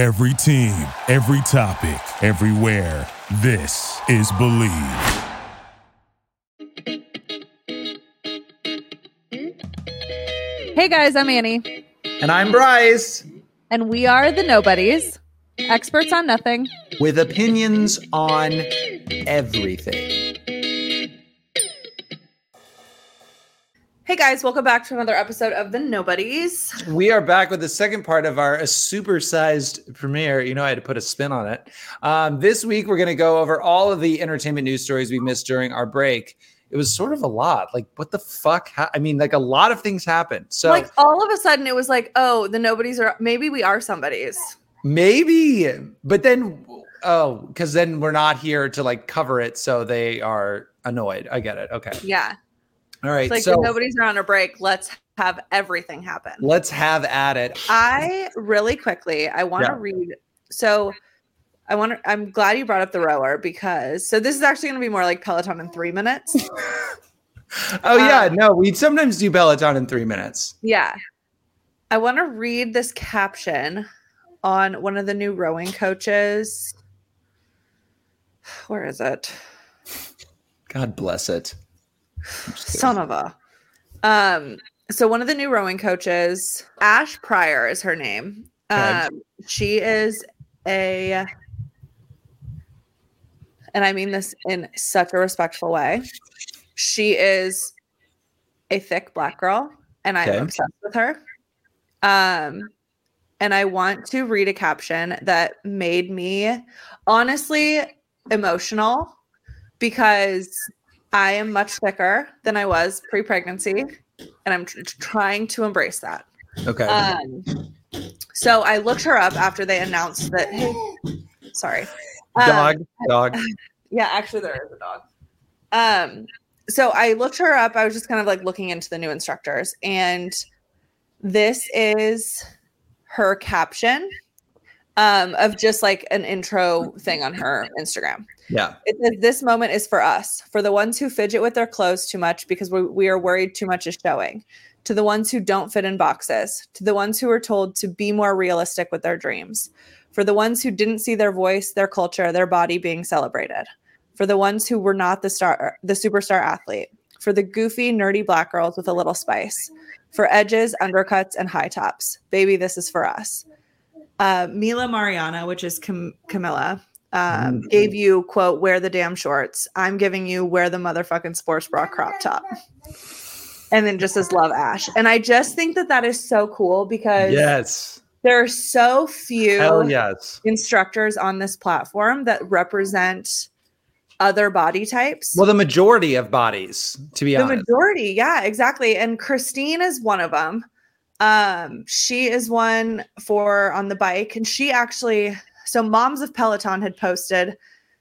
Every team, every topic, everywhere. This is Bleav. Hey guys, I'm Annie, And I'm Bryce and we are the Nobodies, experts on nothing. with opinions on everything. Hey guys, welcome back to another episode of the Nobodies. We are back with the second part of our supersized premiere. You know, I had to put a spin on it. Um, this week, we're going to go over all of the entertainment news stories we missed during our break. It was sort of a lot. Like, what the fuck? Ha- I mean, like a lot of things happened. So like all of a sudden it was like, oh, the Nobodies are maybe we are somebodies. maybe, but then, oh, because then we're not here to like cover it. So they are annoyed. I get it. Okay. Yeah. All right. It's like so nobody's on a break. Let's have everything happen. let's have at it. I really quickly, I want to Yeah. read. So I want to, I'm glad you brought up the rower because, so this is actually going to be more like Peloton in three minutes. Oh yeah, Um, no, we sometimes do Peloton in three minutes. Yeah. I want to read this caption on one of the new rowing coaches. Where is it? God bless it. I'm just kidding. Son of a. Um, so one of the new rowing coaches, Ash Pryor is her name. Um, she is a and I mean this in such a respectful way. She is a thick black girl, and I'm Okay. obsessed with her. Um, and I want to read a caption that made me honestly emotional because I am much thicker than I was pre-pregnancy, and I'm tr- trying to embrace that. Okay. Um, so I looked her up after they announced that. Hey, sorry, Um, dog, dog. yeah, actually, there is a dog. Um, so I looked her up. I was just kind of like looking into the new instructors, and this is her caption um, of just like an intro thing on her Instagram. Yeah. It says, This moment is for us, for the ones who fidget with their clothes too much because we, we are worried too much is showing, to the ones who don't fit in boxes, to the ones who were told to be more realistic with their dreams, for the ones who didn't see their voice, their culture, their body being celebrated, for the ones who were not the star, the superstar athlete, for the goofy, nerdy black girls with a little spice, for edges, undercuts, and high tops. Baby, this is for us. Uh, Mila Mariana, which is Cam- Camilla, um, gave you quote wear the damn shorts. I'm giving you wear the motherfucking sports bra crop top. And then just says love Ash. And I just think that that is so cool because Yes. there are so few Hell yes. instructors on this platform that represent other body types. Well, the majority of bodies, to be the honest. The majority, yeah, exactly. And Christine is one of them. Um, she is one for on the bike, and she actually so moms of Peloton had posted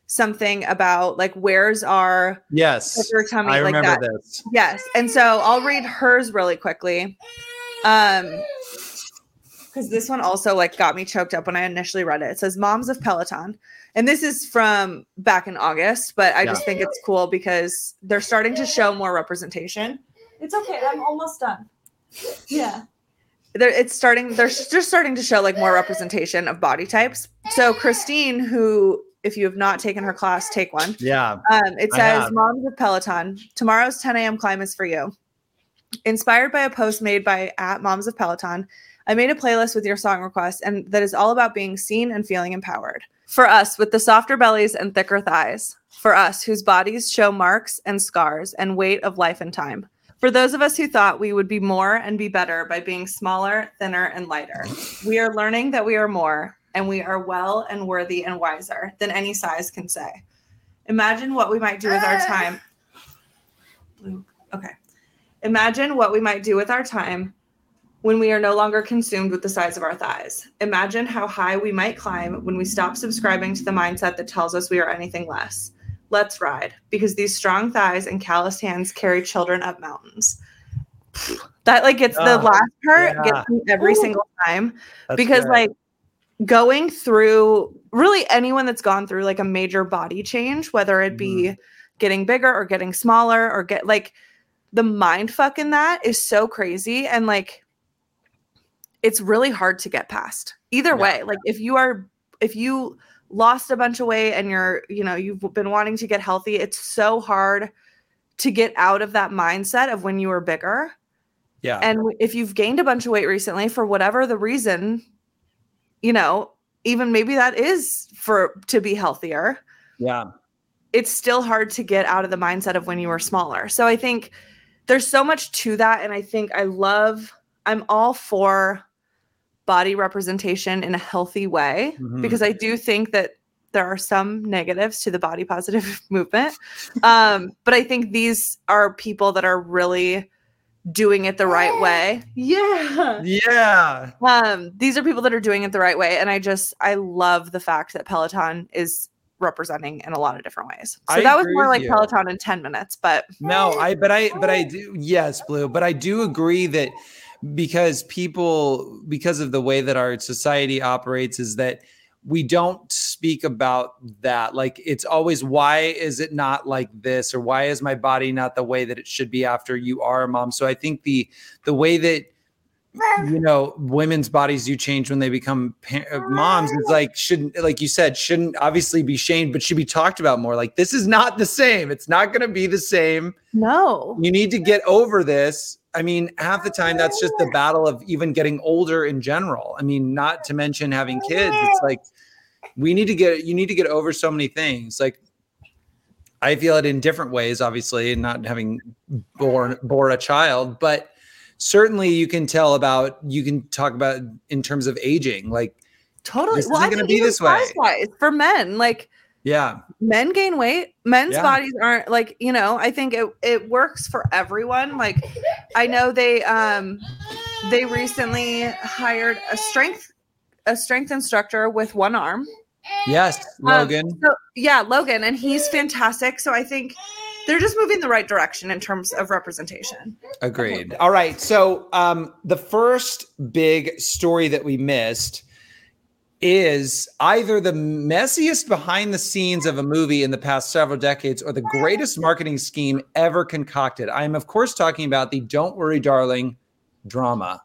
something about like where's our yes. thicker tummy I like remember that. this. Yes. And so I'll read hers really quickly. Um because this one also like got me choked up when I initially read it. It says Moms of Peloton. And this is from back in August, but I just think it's cool because they're starting to show more representation. It's okay. I'm almost done. Yeah. They're, it's starting they're just starting to show like more representation of body types. So Christine, who if you have not taken her class, take one. Yeah. Um, it says. Moms of Peloton, tomorrow's 10 a.m. climb is for you. Inspired by a post made by at Moms of Peloton, I made a playlist with your song requests, and that is all about being seen and feeling empowered. For us, with the softer bellies and thicker thighs. For us, whose bodies show marks and scars and weight of life and time. For those of us who thought we would be more and be better by being smaller, thinner, and lighter, we are learning that we are more, and we are well and worthy and wiser than any size can say. Imagine what we might do with our ah. time. Luke, Okay. Imagine what we might do with our time when we are no longer consumed with the size of our thighs. Imagine how high we might climb when we stop subscribing to the mindset that tells us we are anything less. Let's ride because these strong thighs and calloused hands carry children up mountains. That like gets the last part yeah. gets me every Ooh. single time That's because good. like going through really anyone that's gone through like a major body change whether it be Mm-hmm. getting bigger or getting smaller or get like the mind fuck in that is so crazy and like it's really hard to get past. Either Yeah. way, like if you are if you lost a bunch of weight and you're, you know, you've been wanting to get healthy, it's so hard to get out of that mindset of when you were bigger. Yeah. And if you've gained a bunch of weight recently for whatever the reason, you know, even maybe that is for to be healthier, yeah. it's still hard to get out of the mindset of when you were smaller. So I think there's so much to that and I think I love I'm all for body representation in a healthy way Mhm. because I do think that there are some negatives to the body positive movement. Um, but I think these are people that are really doing it the right way. Yeah. Yeah. Um, these are people that are doing it the right way. And I just I love the fact that Peloton is representing in a lot of different ways. So I that was more like you. Peloton in 10 minutes, but No, I but I but I do yes, Blue, but I do agree that because people because of the way that our society operates is that we don't speak about that. Like it's always why is it not like this? or why is my body not the way that it should be after you are a mom? So i think the the way that you know women's bodies do change when they become pa- uh, moms it's like shouldn't like you said shouldn't obviously be shamed but should be talked about more like this is not the same it's not going to be the same no. you need to get over this. I mean, half the time that's just the battle of even getting older in general. I mean, not to mention having kids. It's like we need to get you need to get over so many things. Like I feel it in different ways, obviously, and not having born bore a child, but certainly you can tell about you can talk about in terms of aging. Like, Totally. This well, isn't gonna be this way. size-wise, for men, like yeah, men gain weight men's Yeah. bodies aren't like you know i think it, it works for everyone like i know they um they recently hired a strength a strength instructor with one arm yes, Um, Logan. so, yeah logan and he's fantastic so i think they're just moving the right direction in terms of representation Agreed. All right. So um, the first big story that we missed is either the messiest behind the scenes of a movie in the past several decades or the greatest marketing scheme ever concocted. I am, of course, talking about the Don't Worry, Darling drama.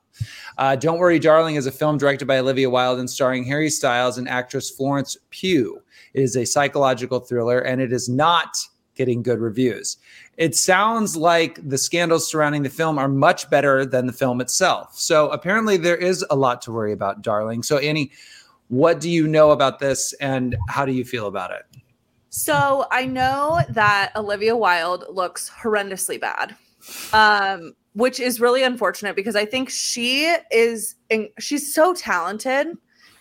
Uh, Don't Worry, Darling is a film directed by Olivia Wilde and starring Harry Styles and actress Florence Pugh. It is a psychological thriller and it is not getting good reviews. It sounds like the scandals surrounding the film are much better than the film itself. So apparently there is a lot to worry about, darling. So Annie, what do you know about this and how do you feel about it? So I know that Olivia Wilde looks horrendously bad, um, which is really unfortunate because I think she is in, she's so talented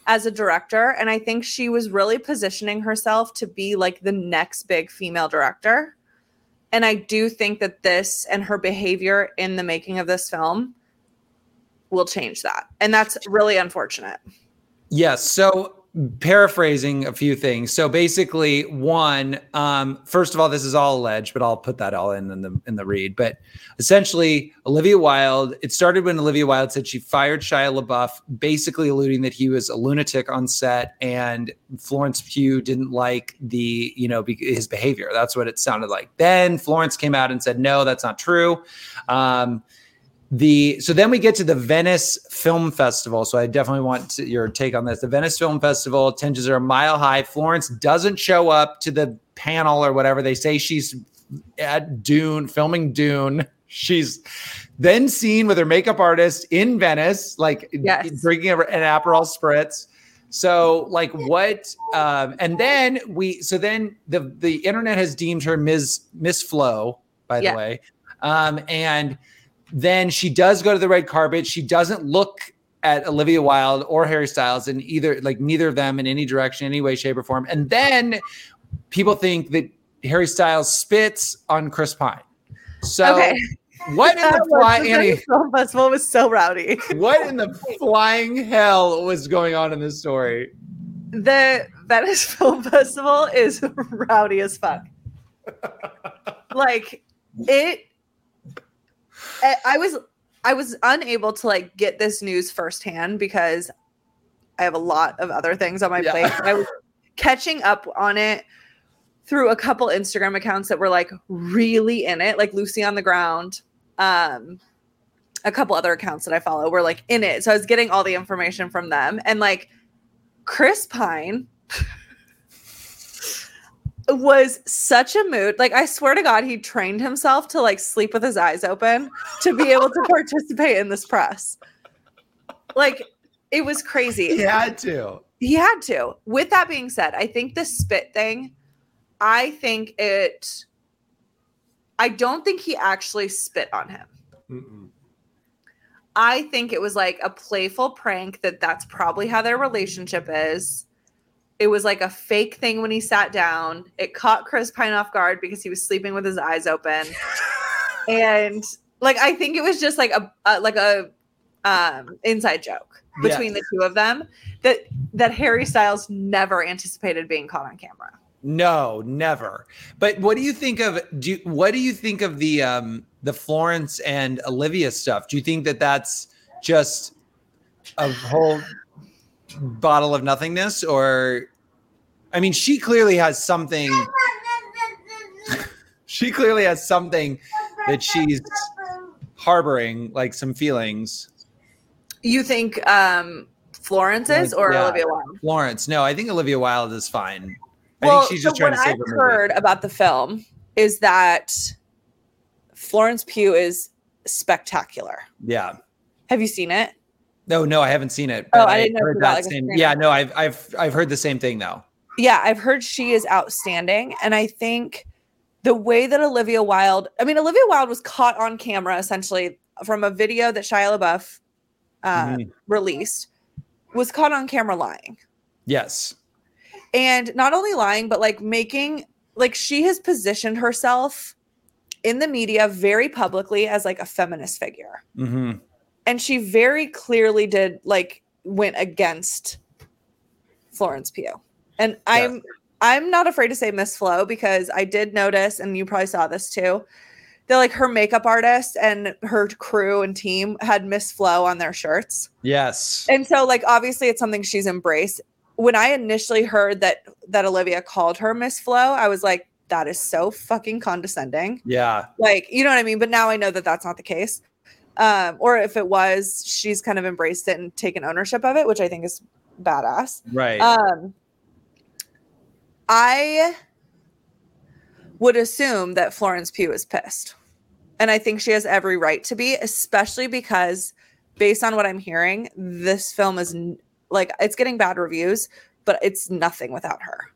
as a director, and I think she was really positioning herself to be like the next big female director. And I do think that this and her behavior in the making of this film will change that, and that's really unfortunate. Yes. So paraphrasing a few things. So basically, one, um, first of all, this is all alleged, but I'll put that all in in the in the read. But essentially, Olivia Wilde. It started when Olivia Wilde said she fired Shia LaBeouf, basically alluding that he was a lunatic on set, and Florence Pugh didn't like the you know his behavior. That's what it sounded like. Then Florence came out and said, no, that's not true. Um, the so then we get to the Venice Film Festival. So I definitely want to, your take on this. The Venice Film Festival tensions are a mile high. Florence doesn't show up to the panel or whatever. They say she's at Dune filming Dune. She's then seen with her makeup artist in Venice, like Yes. drinking an Aperol spritz. So like what? Um, and then we so then the the internet has deemed her Ms. Miss Flo, by the Yeah. way, um, and then she does go to the red carpet. She doesn't look at Olivia Wilde or Harry Styles in either, like neither of them in any direction, any way, shape, or form. And then people think that Harry Styles spits on Chris Pine. So Okay. what in the fly, The Annie? Venice Film Festival was so rowdy. What in the flying hell was going on in this story? the Venice Film Festival is rowdy as fuck. like it I- was I was unable to like get this news firsthand because I have a lot of other things on my Yeah. plate. I was catching up on it through a couple Instagram accounts that were like really in it, like Lucy on the ground. Um a couple other accounts that I follow were like in it. So I was getting all the information from them. And like Chris Pine was such a mood. Like I swear to God, he trained himself to like sleep with his eyes open to be able to participate in this press. Like it was crazy. He had to. He had to. With that being said, I think the spit thing, I think it I don't think he actually spit on him. Mm-mm. I think it was like a playful prank that that's probably how their relationship is. It was like a fake thing when he sat down. It caught Chris Pine off guard because he was sleeping with his eyes open. and like I think it was just like a, a like a um inside joke between Yes. the two of them that that Harry Styles never anticipated being caught on camera. No, never. But what do you think of do you, what do you think of the um the Florence and Olivia stuff? Do you think that that's just a whole bottle of nothingness or I mean she clearly has something she clearly has something that she's harboring like some feelings. You think um Florence is or Yeah. Olivia Wilde? Florence, no, I think Olivia Wilde is fine. I Well, think she's just so trying what to save I've her movie. heard about the film is that Florence Pugh is spectacular. Yeah. Have you seen it? No, no, I haven't seen it. Oh, but I didn't know heard you that like, same. Yeah, no, I've I've I've heard the same thing though. Yeah, I've heard she is outstanding. And I think the way that Olivia Wilde, I mean, Olivia Wilde was caught on camera essentially from a video that Shia LaBeouf uh, Mhm. released, was caught on camera lying. Yes. And not only lying, but like making, like, she has positioned herself in the media very publicly as like a feminist figure. hmm and she very clearly did like went against Florence Pugh. And I'm I'm not afraid to say Miss Flo because I did notice, and you probably saw this too, that like her makeup artist and her crew and team had Miss Flo on their shirts. Yes. And so like obviously it's something she's embraced. When I initially heard that that Olivia called her Miss Flo, I was like, that is so fucking condescending Yeah. like you know what i mean but now i know that that's not the case um or if it was she's kind of embraced it and taken ownership of it which i think is badass Right. um i would assume that florence pugh is pissed and i think she has every right to be especially because based on what i'm hearing this film is like it's getting bad reviews but it's nothing without her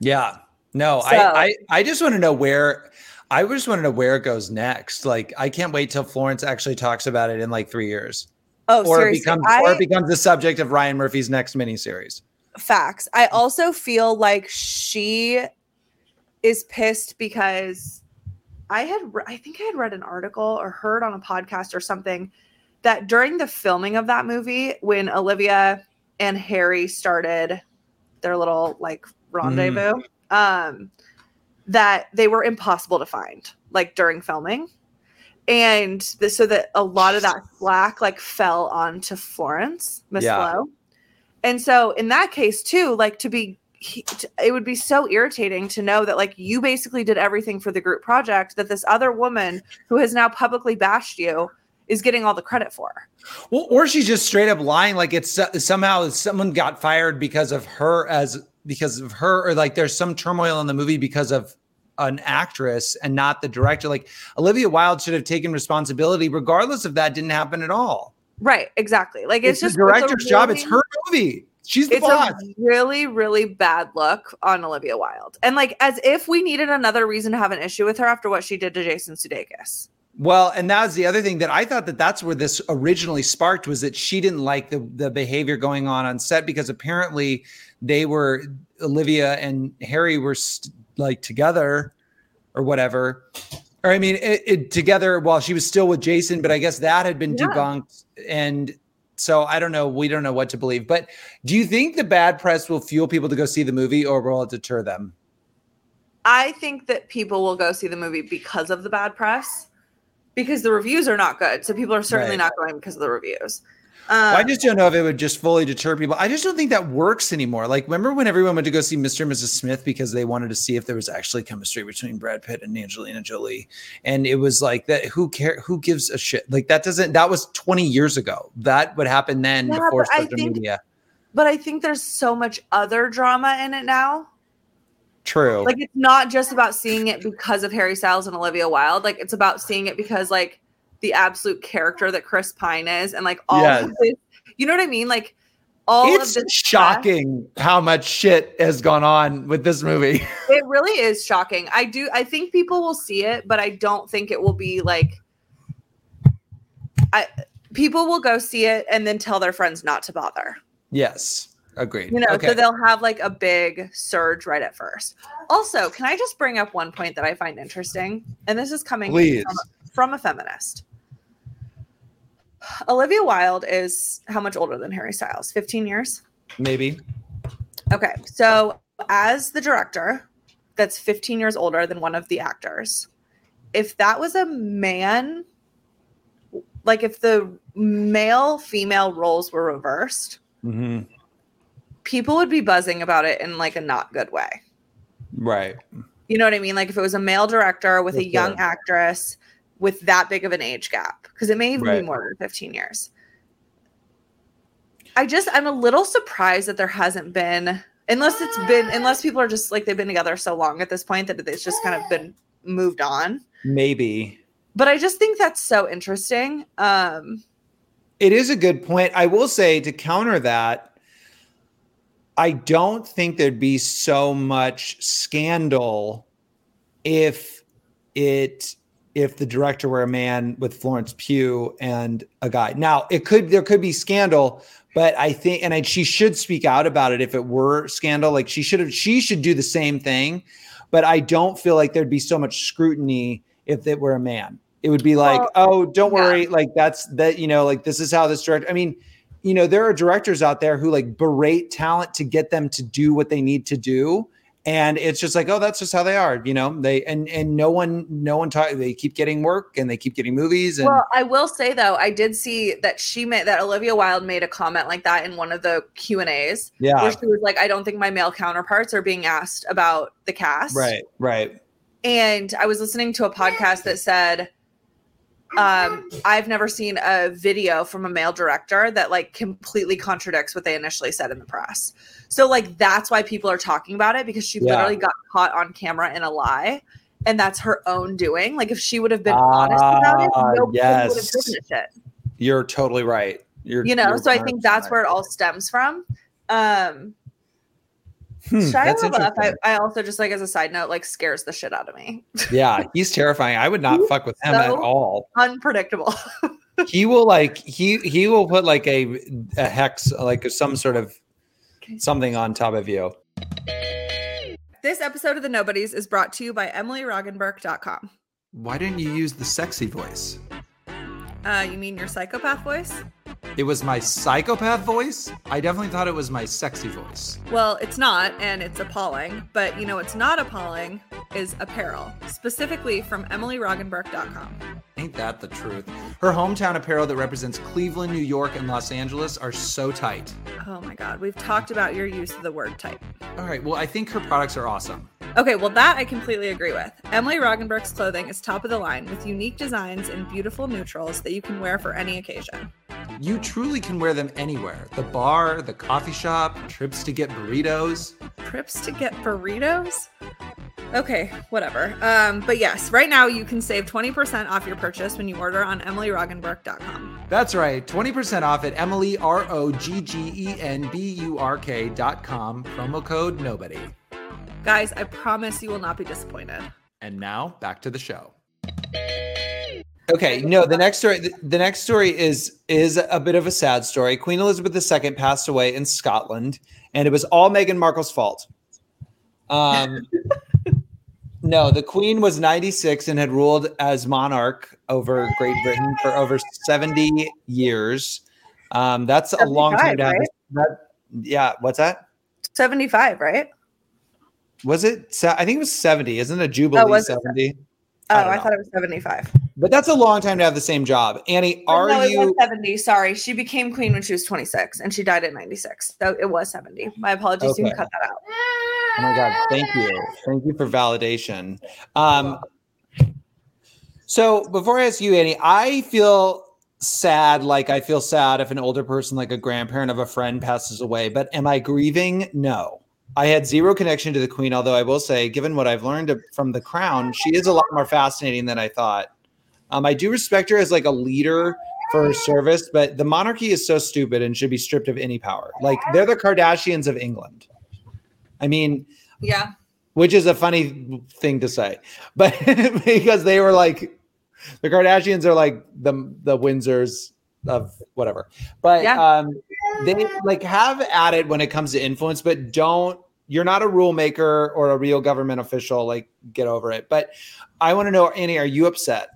yeah. No, So- I, I I just want to know where I just want to know where it goes next. Like I can't wait till Florence actually talks about it in like three years. oh or it seriously becomes I, or it becomes the subject of Ryan Murphy's next miniseries. Facts. I also feel like she is pissed because I had re- I think I had read an article or heard on a podcast or something that during the filming of that movie when Olivia and Harry started their little like rendezvous um that they were impossible to find like during filming and the, so that a lot of that slack like fell onto Florence Miss Yeah. Flo and so in that case too, like to be it would be so irritating to know that like you basically did everything for the group project that this other woman who has now publicly bashed you is getting all the credit for. Well, or she's just straight up lying, like it's so- somehow someone got fired because of her as because of her, or like there's some turmoil in the movie because of an actress and not the director. Like Olivia Wilde should have taken responsibility, regardless if that didn't happen at all. Right, exactly. Like It's, it's, just the it's director's job. It's her movie. She's the It's boss. a really, really bad look on Olivia Wilde, and like as if we needed another reason to have an issue with her after what she did to Jason Sudeikis. Well, and that was the other thing that I thought that that's where this originally sparked was that she didn't like the the behavior going on on set because apparently they were Olivia and Harry were st- like together or whatever. Or I mean, it, it together while she was still with Jason, but I guess that had been Yeah. debunked and so I don't know. We don't know what to believe. But do you think the bad press will fuel people to go see the movie or will it deter them? I think that people will go see the movie because of the bad press, because the reviews are not good. So people are certainly Right. not going because of the reviews. Well, I uh, just don't know if it would just fully deter people. I just don't think that works anymore. Like, remember when everyone went to go see Mr. and Mrs. Smith because they wanted to see if there was actually chemistry between Brad Pitt and Angelina Jolie, and it was like that. Who care? Who gives a shit? Like that doesn't. That was twenty years ago. That would happen then Yeah, before social think- media. but I think there's so much other drama in it now. True. Like it's not just about seeing it because of Harry Styles and Olivia Wilde. Like it's about seeing it because like the absolute character that Chris Pine is, and like all Yes. of this, you know what I mean? Like all it's of this shocking how much shit has gone on with this movie. It really is shocking. I do. I think people will see it, but I don't think it will be like. I people will go see it and then tell their friends not to bother. yes, agreed. You know, okay. so they'll have like a big surge right at first. Also, can I just bring up one point that I find interesting? And this is coming Please. from, from a feminist. Olivia Wilde is how much older than Harry Styles? 15 years? Maybe. Okay. So, as the director, that's 15 years older than one of the actors, if that was a man, like if the male female roles were reversed, Mhm. people would be buzzing about it in like a not good way. Right. You know what I mean? Like if it was a male director with For a young sure. actress with that big of an age gap, because it may even Right. be more than 15 years. I just, I'm a little surprised that there hasn't been, unless it's been, unless people are just like they've been together so long at this point that it's just kind of been moved on. Maybe. But I just think that's so interesting. Um, It is a good point. I will say to counter that, I don't think there'd be so much scandal if it if the director were a man with Florence Pugh and a guy. Now, it could there could be scandal, but I think and I, she should speak out about it if it were scandal. Like she should have she should do the same thing, but I don't feel like there'd be so much scrutiny if it were a man. It would be like, Well, oh, don't yeah. worry, like that's that you know, like this is how this director. I mean, you know, there are directors out there who like berate talent to get them to do what they need to do. And it's just like, oh, that's just how they are, you know. They and and no one, no one talk. They keep getting work and they keep getting movies. And well, I will say though, I did see that she made that Olivia Wilde made a comment like that in one of the Q and A's. yeah, where she was like, I don't think my male counterparts are being asked about the cast. right, right, And I was listening to a podcast that said, um, I've never seen a video from a male director that like completely contradicts what they initially said in the press. So like that's why people are talking about it because she Yeah. literally got caught on camera in a lie. And that's her own doing. Like if she would have been honest about it, Ah, nobody would have yes. given You're totally right. You're, you know you're so i think that's 100% where it all stems from um Hmm, Shia that's LaBeouf, I. I also just like as a side note like scares the shit out of me yeah, he's terrifying. I would not He's fuck with him at all. unpredictable He will like he he will put like a a hex like some sort of Okay. something on top of you. this episode of the nobodies is brought to you by emilyroggenburk.com Why didn't you use the sexy voice? uh you mean your psychopath voice It was my psychopath voice. I definitely thought it was my sexy voice. well it's not and it's appalling but you know what's not appalling is apparel specifically from emilyroggenburk.com Ain't that the truth? Her hometown apparel that represents Cleveland, New York, and Los Angeles are so tight. oh my god we've talked about your use of the word tight. All right, well, I think her products are awesome. Okay, well, that I completely agree with. Emily Roggenburk's clothing is top of the line with unique designs and beautiful neutrals that you can wear for any occasion. You truly can wear them anywhere the bar, the coffee shop, trips to get burritos. Trips to get burritos? Okay, whatever. Um, but yes, right now you can save 20% off your purchase when you order on emilyroggenburk.com. That's right, 20% off at Emily, R O G G E N B U R K dot com, promo code nobody. Guys, I promise you will not be disappointed. And now back to the show. Okay, no, the next story the, the next story is is a bit of a sad story. Queen Elizabeth II passed away in Scotland, and it was all Meghan Markle's fault. Um No, the Queen was 96 and had ruled as monarch over Great Britain for over 70 years. Um, that's a long time to have. 75, That, yeah, what's that? 75, right? Was it? I think it was 70. Isn't it a Jubilee it 70? Oh, I I, thought it was 75. But that's a long time to have the same job. Annie, are no, it you was 70. Sorry. She became queen when she was 26 and she died at 96. So it was 70. My apologies. You can cut that out. Oh my god, thank you. Thank you for validation. Um so before I ask you, Annie, I feel sad like I feel sad if an older person like a grandparent of a friend passes away, but am I grieving? No. I had zero connection to the queen, although I will say, given what I've learned from the crown, she is a lot more fascinating than I thought. Um, I do respect her as like a leader for her service, but the monarchy is so stupid and should be stripped of any power. Like they're the Kardashians of England. I mean, Yeah. which is a funny thing to say, but because they were like the Kardashians are like the the Windsors of whatever, but Yeah. um, they like have at it when it comes to influence, but don't. You're not a rule maker or a real government official. Like, get over it. But I want to know, Annie, are you upset?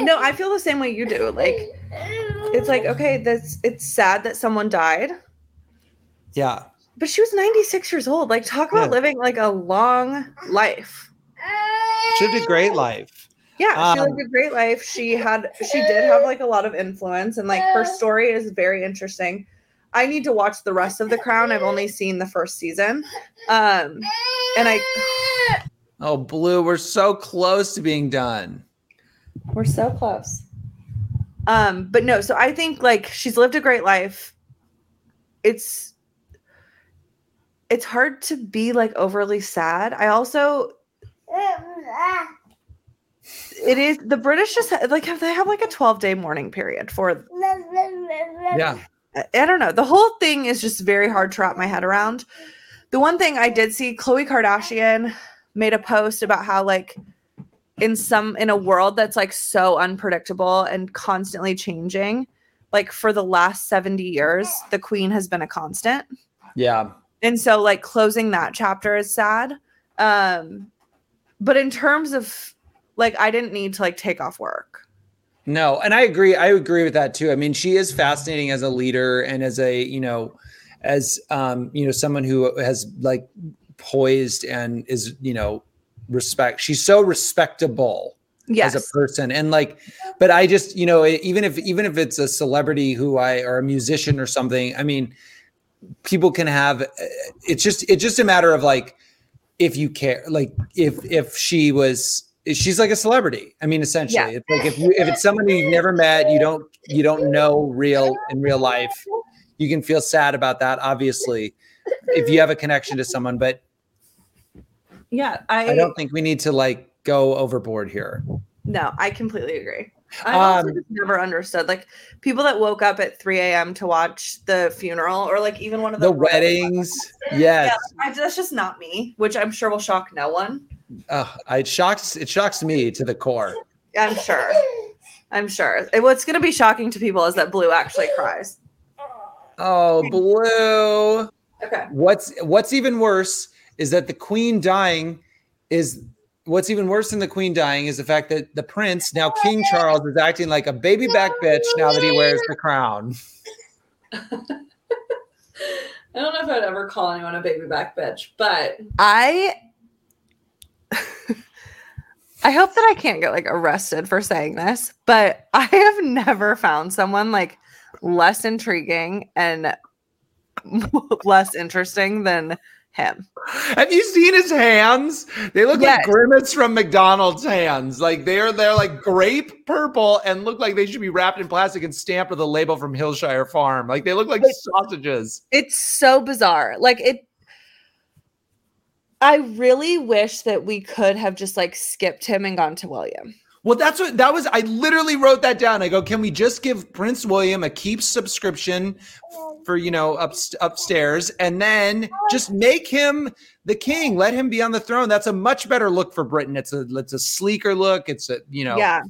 No, I feel the same way you do. Like, it's like, okay, that's it's sad that someone died, Yeah, but she was 96 years old. Like, talk about Yeah. living like a long life. she lived a great life. Yeah, she Um, lived a great life. She had she did have like a lot of influence and like her story is very interesting. I need to watch the rest of The Crown. I've only seen the first season. Um and I Oh, Blue, we're so close to being done. we're so close. Um but no, so I think like she's lived a great life. It's it's hard to be like overly sad. I also it is the British just ha- like have they have like a 12 day mourning period for Yeah, I I don't know. The whole thing is just very hard to wrap my head around. The one thing I did see, Khloe Kardashian made a post about how like in some in a world that's like so unpredictable and constantly changing, like for the last 70 years, the queen has been a constant. yeah. And so like closing that chapter is sad. Um but in terms of like I didn't need to like take off work. No, and I agree. I agree with that too. I mean, she is fascinating as a leader and as a, you know, as um, you know, someone who has like poised and is, you know, respect. She's so respectable Yes. as a person. And like, but I just, you know, even if even if it's a celebrity who I or a musician or something, I mean, people can have uh, it's just it's just a matter of like if you care like if if she was she's like a celebrity i mean essentially Yeah. it's like if you if it's someone you've never met you don't you don't know real in real life you can feel sad about that obviously if you have a connection to someone but yeah, i, i don't think we need to like go overboard here No, I completely agree. I also Um, just never understood like people that woke up at 3 a.m. to watch the funeral or like even one of the, the weddings yes I, that's just not me, which I'm sure will shock no one. Ugh, it shocks it shocks me to the core I'm sure. I'm sure. What's going to be shocking to people is that Blue actually cries. oh blue Okay. What's what's even worse is that the queen dying is what's even worse than the queen dying is the fact that the prince, now oh, King Charles, is acting like a baby back bitch now that he wears the crown. I don't know if I'd ever call anyone a baby back bitch, but I I hope that I can't get like arrested for saying this, but I have never found someone like less intriguing and less interesting than him. Have you seen his hands? They look Yes. like grimace from McDonald's hands. Like they're they're like grape purple and look like they should be wrapped in plastic and stamped with a label from Hillshire Farm. Like they look like sausages. It's so bizarre. Like it I really wish that we could have just like skipped him and gone to William. Well, that's what that was. I literally wrote that down. I go, can we just give Prince William a keep subscription for you know up upstairs, and then just make him the king? Let him be on the throne. That's a much better look for Britain. It's a it's a sleeker look. It's a you know Yeah.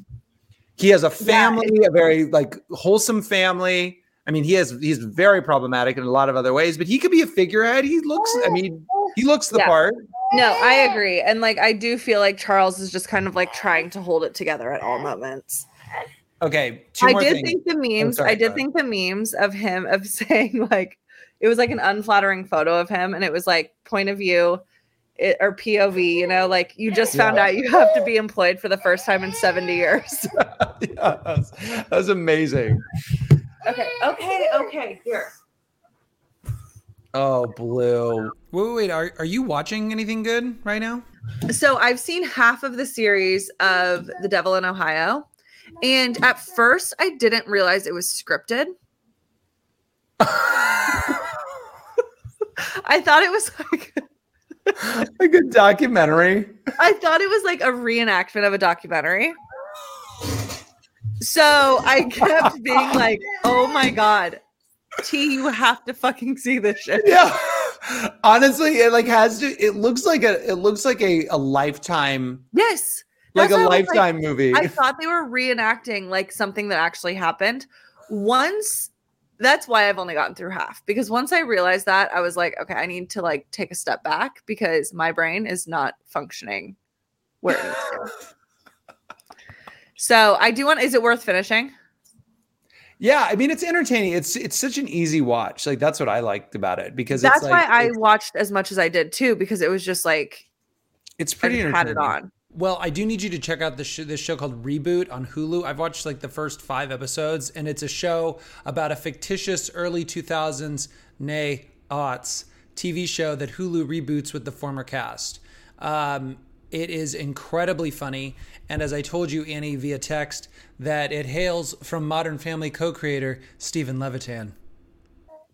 he has a family, a very like wholesome family. I mean, he has he's very problematic in a lot of other ways, but he could be a figurehead. He looks. I mean, he looks the Yeah. part. No, I agree. And like I do feel like Charles is just kind of like trying to hold it together at all moments. Okay, two I did things. think the oh, memes, sorry, I go did ahead. think the memes of him of saying like it was like an unflattering photo of him and it was like point of view it, or POV, you know, like you just found Yeah. out you have to be employed for the first time in 70 years. yeah, that was, amazing. okay, okay, okay. Here. Oh, blue. Wait, wait, wait. Are, are you watching anything good right now? So I've seen half of the series of The Devil in Ohio. And at first, I didn't realize it was scripted. I thought it was like a good documentary. I thought it was like a reenactment of a documentary. So I kept being like, "Oh my god, T, you have to fucking see this shit." Yeah. Honestly, it like has to it looks like a it looks like a, a lifetime Yes, like That's a I was like- lifetime movie. I thought they were reenacting like something that actually happened. Once that's why I've only gotten through half because once I realized that, I was like, okay, I need to like take a step back because my brain is not functioning where it needs to. So I do want. Is it worth finishing? yeah, I mean it's entertaining. It's it's such an easy watch. Like that's what I liked about it because That's it's like, why I watched as much as I did too because it was just like it's I pretty just had it on. Well, I do need you to check out this, this show called Reboot on Hulu. I've watched like the first five episodes, and it's a show about a fictitious early 2000s, nay, aughts TV show that Hulu reboots with the former cast. Um, it is incredibly funny. And as I told you, Annie, via text, that it hails from Modern Family co creator Steven Levitan.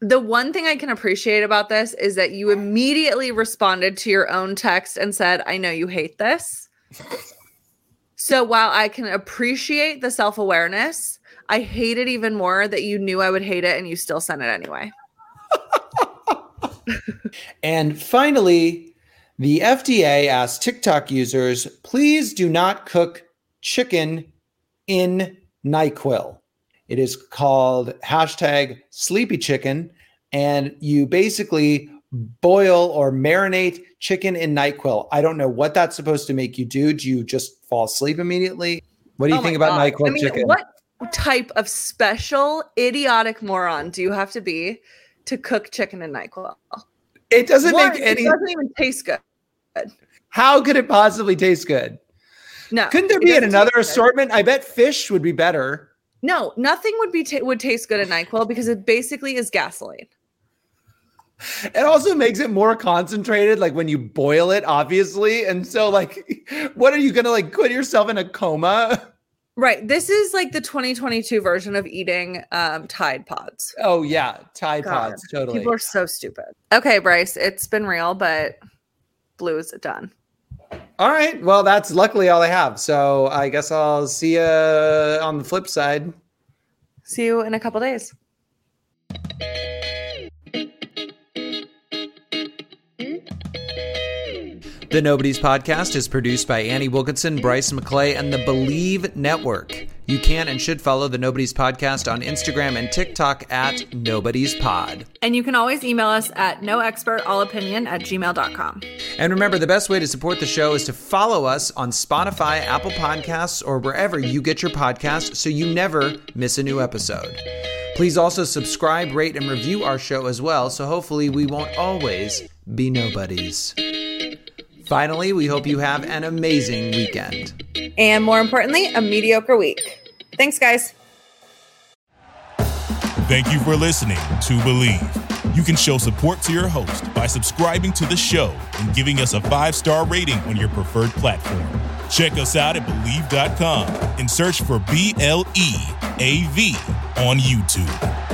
The one thing I can appreciate about this is that you immediately responded to your own text and said, I know you hate this. So while I can appreciate the self awareness, I hate it even more that you knew I would hate it and you still sent it anyway. And finally, the FDA asked TikTok users, please do not cook chicken in NyQuil. It is called hashtag sleepy chicken. And you basically boil or marinate chicken in NyQuil. I don't know what that's supposed to make you do. Do you just fall asleep immediately? What do you Oh think about God. NyQuil I mean, chicken? What type of special idiotic moron do you have to be to cook chicken in NyQuil? It doesn't One, make any. It doesn't even taste good. How could it possibly taste good? No. Couldn't there be another taste good. assortment? I bet fish would be better. No, nothing would be ta- would taste good in Nyquil because it basically is gasoline. It also makes it more concentrated, like when you boil it, obviously. And so, like, what are you gonna like put yourself in a coma? Right. This is like the 2022 version of eating um, Tide Pods. Oh yeah, Tide God, Pods, totally. People are so stupid. Okay, Bryce, it's been real, but blue is done. all right, well, that's luckily all I have. So I guess I'll see you on the flip side. See you in a couple days. The Nobody's Podcast is produced by Annie Wilkinson, Bryce McLeay, and the Bleav Network. You can and should follow the Nobody's Podcast on Instagram and TikTok at Nobody's Pod. And you can always email us at noexpertallopinion at gmail.com. And remember, the best way to support the show is to follow us on Spotify, Apple Podcasts, or wherever you get your podcasts so you never miss a new episode. Please also subscribe, rate, and review our show as well, so hopefully we won't always be nobodies. Finally, we hope you have an amazing weekend. And more importantly, a mediocre week. Thanks, guys. Thank you for listening to Bleav. You can show support to your host by subscribing to the show and giving us a five star rating on your preferred platform. Check us out at Bleav.com and search for B L E A V on YouTube.